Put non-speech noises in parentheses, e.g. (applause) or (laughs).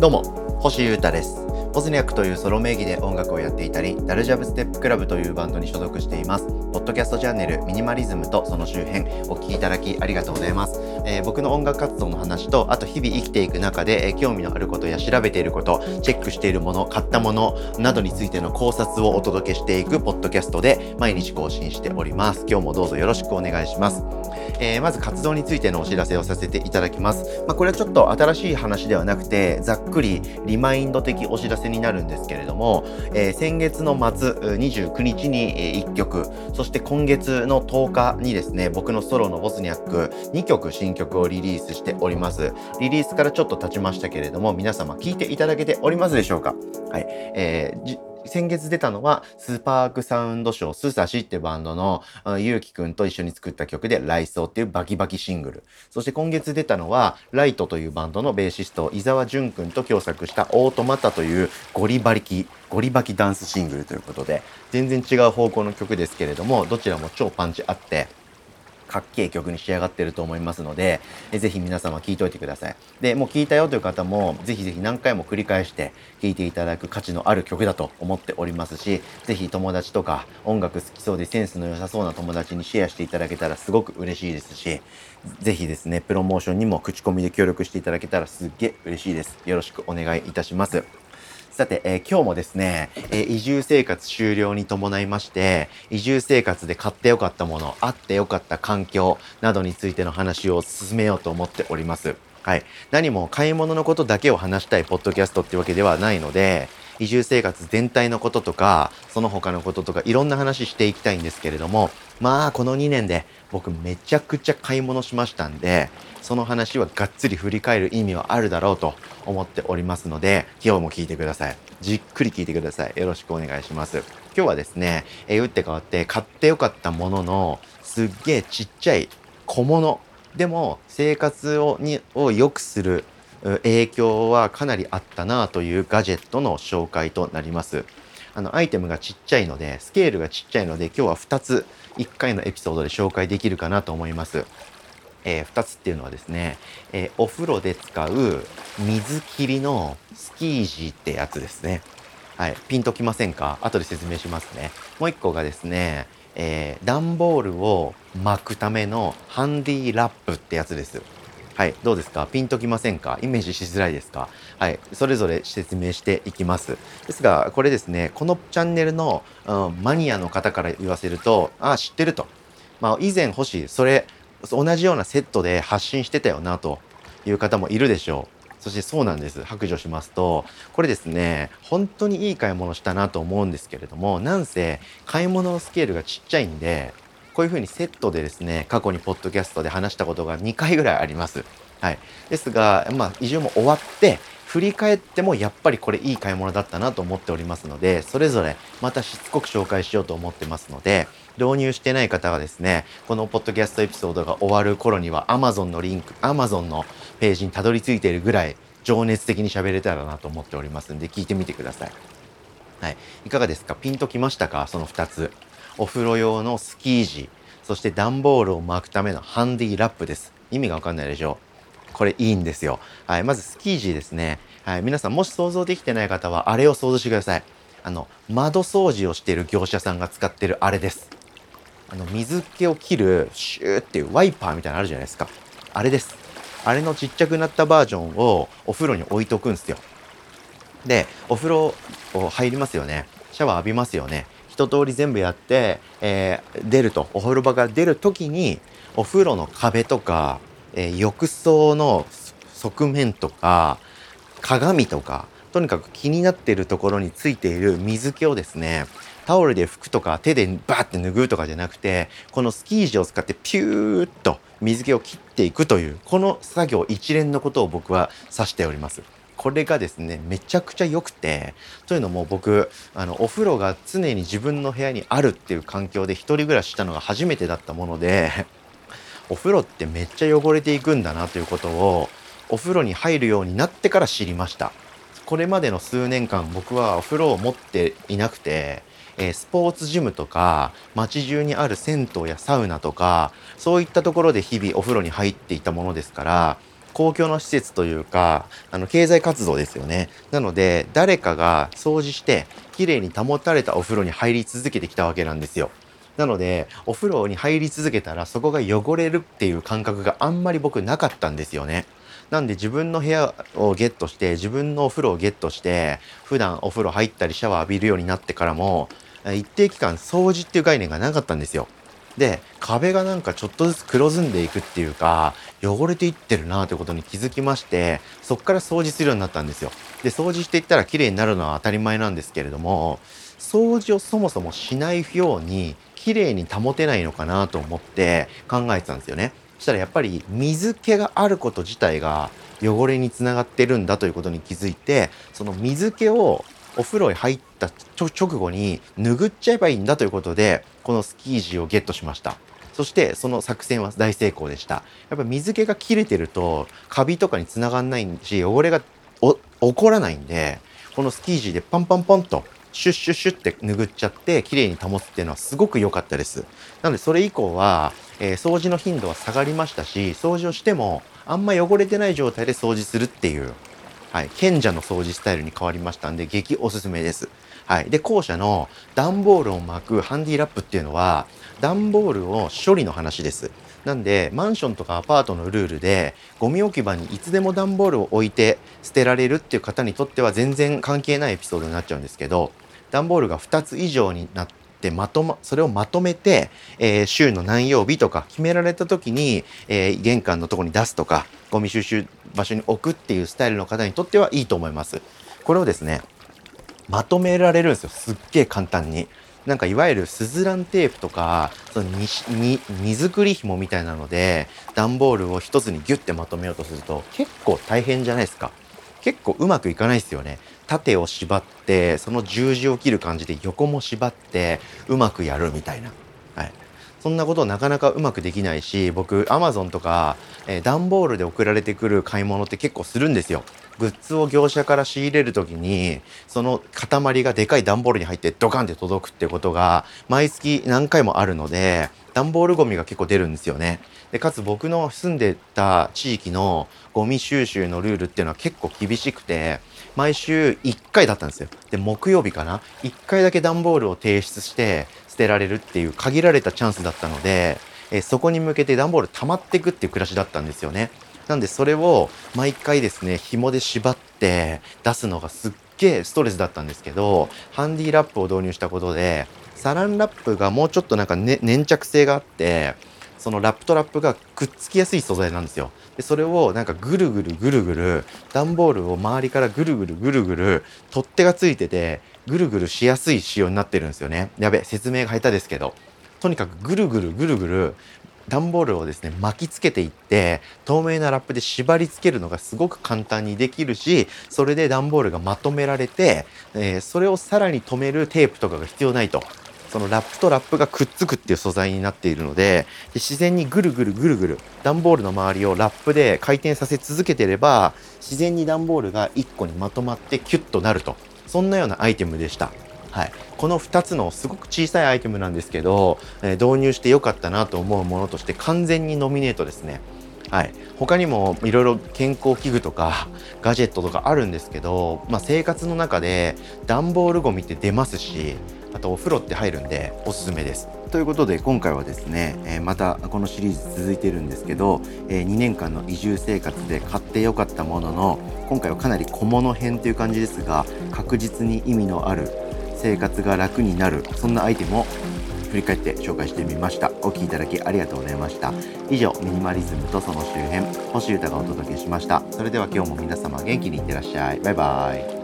どうも星優太です。ポズニャックというソロ名義で音楽をやっていたりダルジャブステップクラブというバンドに所属しています。ポッドキャストチャンネルミニマリズムとその周辺お聴きいただきありがとうございます、えー、僕の音楽活動の話とあと日々生きていく中で、えー、興味のあることや調べていることチェックしているもの買ったものなどについての考察をお届けしていくポッドキャストで毎日更新しております今日もどうぞよろしくお願いしますえー、まず活動についてのお知らせをさせていただきます。まあ、これはちょっと新しい話ではなくて、ざっくりリマインド的お知らせになるんですけれども、えー、先月の末29日に1曲、そして今月の10日にですね、僕のソロのボスニャック2曲新曲をリリースしております。リリースからちょっと経ちましたけれども、皆様聞いていただけておりますでしょうか？はい。えー先月出たのは、スーパークサウンドショー、スーサシってバンドの、ゆうきくんと一緒に作った曲で、ライソーっていうバキバキシングル。そして今月出たのは、ライトというバンドのベーシスト、伊沢淳くんと共作したオートマタというゴリバリキ、ゴリバキダンスシングルということで、全然違う方向の曲ですけれども、どちらも超パンチあって、かっけえ曲に仕上がってると思いますので、えぜひ皆様聴いといてください。で、もう聴いたよという方も、ぜひぜひ何回も繰り返して聴いていただく価値のある曲だと思っておりますし、ぜひ友達とか音楽好きそうでセンスの良さそうな友達にシェアしていただけたらすごく嬉しいですし、ぜひですね、プロモーションにも口コミで協力していただけたらすっげえ嬉しいです。よろしくお願いいたします。さて、えー、今日もですね、えー、移住生活終了に伴いまして、移住生活で買ってよかったもの、あってよかった環境などについての話を進めようと思っております。はい。何も買い物のことだけを話したいポッドキャストってわけではないので、移住生活全体のこととか、その他のこととか、いろんな話していきたいんですけれども、まあ、この2年で僕めちゃくちゃ買い物しましたんで、その話はがっつり振り返る意味はあるだろうと思っておりますので、今日も聞いてください。じっくり聞いてください。よろしくお願いします。今日はですね、え、打って変わって買ってよかったものの、すっげえちっちゃい小物。でも生活をにを良くする影響はかなりあったなというガジェットの紹介となります。あのアイテムがちっちゃいので、スケールがちっちゃいので、今日は2つ1回のエピソードで紹介できるかなと思います。えー、2つっていうのはですね、えー、お風呂で使う水切りのスキージーってやつですね。はい、ピンときませんか？後で説明しますね。もう1個がですね、えー、段ボールを巻くためのハンディラップってやつです。はい、どうですか？ピンときませんか？イメージしづらいですか？はい、それぞれ説明していきます。ですが、これですね、このチャンネルの、うん、マニアの方から言わせると、ああ、知ってると。まあ、以前星、それ、同じようなセットで発信してたよなという方もいるでしょう。そしてそうなんです。白状しますと、これですね、本当にいい買い物したなと思うんですけれども、なんせ買い物のスケールがちっちゃいんで、こういうふうにセットでですね、過去にポッドキャストで話したことが2回ぐらいあります。はい。ですが、まあ、移住も終わって、振り返ってもやっぱりこれいい買い物だったなと思っておりますので、それぞれまたしつこく紹介しようと思ってますので、導入してない方はですね、このポッドキャストエピソードが終わる頃には Amazon のリンク、Amazon のページにたどり着いているぐらい情熱的に喋れたらなと思っておりますんで、聞いてみてください。はい。いかがですか？ピンときましたか？その2つ。お風呂用のスキージ、そして段ボールを巻くためのハンディラップです。意味がわかんないでしょう。これいいんですよ。はい。まずスキージですね。はい。皆さんもし想像できてない方は、あれを想像してください。あの、窓掃除をしている業者さんが使ってるあれです。あの水気を切るシューっていうワイパーみたいなのあるじゃないですかあれですあれのちっちゃくなったバージョンをお風呂に置いとくんですよでお風呂入りますよねシャワー浴びますよね一通り全部やって、えー、出るとお風呂場から出る時にお風呂の壁とか、えー、浴槽の側面とか鏡とかとにかく気になっているところについている水気をですねタオルで拭くとか手でバーって拭うとかじゃなくてこのスキージを使ってピューッと水気を切っていくというこの作業一連のことを僕は指しております。これがですねめちゃくちゃ良くてというのも僕あのお風呂が常に自分の部屋にあるっていう環境で一人暮らししたのが初めてだったもので (laughs) お風呂ってめっちゃ汚れていくんだなということをお風呂に入るようになってから知りました。これまでの数年間僕はお風呂を持っていなくてえスポーツジムとか街中にある銭湯やサウナとかそういったところで日々お風呂に入っていたものですから公共の施設というかあの経済活動ですよね。なので誰かが掃除してきれいに保たれたお風呂に入り続けてきたわけなんですよ。なのでお風呂に入り続けたらそこが汚れるっていう感覚があんまり僕なかったんですよね。なんで自分の部屋をゲットして自分のお風呂をゲットして普段お風呂入ったりシャワー浴びるようになってからも一定期間掃除っていう概念がなかったんですよ。で壁がなんかちょっとずつ黒ずんでいくっていうか汚れていってるなということに気づきましてそこから掃除するようになったんですよ。で掃除していったら綺麗になるのは当たり前なんですけれども掃除をそもそもしないように綺麗に保てないのかなと思って考えてたんですよね。そしたらやっぱり水気があること自体が汚れにつながってるんだということに気づいてその水気をお風呂に入った直後に拭っちゃえばいいんだということでこのスキージをゲットしました。そしてその作戦は大成功でした。やっぱ水気が切れてるとカビとかにつながんないし汚れが起こらないんでこのスキージでパンパンポンとシュッシュッシュッって拭っちゃって綺麗に保つっていうのはすごく良かったです。なのでそれ以降は、えー、掃除の頻度は下がりましたし掃除をしてもあんま汚れてない状態で掃除するっていうはい、賢者の掃除スタイルに変わりましたんで、激おすすめです。はい。で、後者の段ボールを巻くハンディラップっていうのは、段ボールを処理の話です。なんで、マンションとかアパートのルールで、ゴミ置き場にいつでも段ボールを置いて捨てられるっていう方にとっては全然関係ないエピソードになっちゃうんですけど、段ボールが2つ以上になってまとま、それをまとめて、えー、週の何曜日とか決められた時に、えー、玄関のとこに出すとか、ゴミ収集場所に置くっていうスタイルの方にとってはいいと思います。これをですね、まとめられるんですよ。すっげえ簡単に。なんかいわゆるスズランテープとか、その荷造り紐みたいなので、段ボールを一つにギュッてまとめようとすると結構大変じゃないですか。結構うまくいかないですよね。縦を縛って、その十字を切る感じで横も縛って、うまくやるみたいな。そんなことなかなかうまくできないし僕アマゾンとか、えー、段ボールで送られてくる買い物って結構するんですよ。グッズを業者から仕入れる時にその塊がでかい段ボールに入ってドカンって届くってことが毎月何回もあるので段ボールゴミが結構出るんですよね。でかつ僕の住んでた地域のゴミ収集のルールっていうのは結構厳しくて毎週1回だったんですよ。で木曜日かな？1回だけ段ボールを提出しててられるっていう限られたチャンスだったので、えそこに向けて段ボール溜まっていくっていう暮らしだったんですよね。なんでそれを毎回ですね紐で縛って出すのがすっげえストレスだったんですけどハンディラップを導入したことでサランラップがもうちょっとなんか、ね、粘着性があってそのラップとラップがくっつきやすい素材なんですよ。でそれをなんかぐるぐるぐるぐる段ボールを周りからぐるぐるぐるぐる取っ手がついててぐるぐるしやすい仕様になってるんですよね。やべ説明が下手ですけど。とにかくぐるぐるぐるぐる段ボールをですね巻きつけていって透明なラップで縛り付けるのがすごく簡単にできるしそれで段ボールがまとめられて、えー、それをさらに留めるテープとかが必要ないと。そのラップとラップがくっつくっていう素材になっているのでで自然にぐるぐるぐるぐる段ボールの周りをラップで回転させ続けてれば自然に段ボールが1個にまとまってキュッとなるとそんなようなアイテムでした。はい、この2つのすごく小さいアイテムなんですけど、えー、導入してよかったなと思うものとして完全にノミネートですね。はい、他にもいろいろ健康器具とかガジェットとかあるんですけど、まあ、生活の中で段ボールゴミって出ますしあとお風呂って入るんでおすすめです。ということで今回はですね、え、またこのシリーズ続いてるんですけど、え、2年間の移住生活で買ってよかったものの今回はかなり小物編という感じですが確実に意味のある生活が楽になるそんなアイテムを振り返って紹介してみました。お聴きいただきありがとうございました。以上ミニマリズムとその周辺星歌がお届けしました。それでは今日も皆様元気にいってらっしゃい。バイバイ。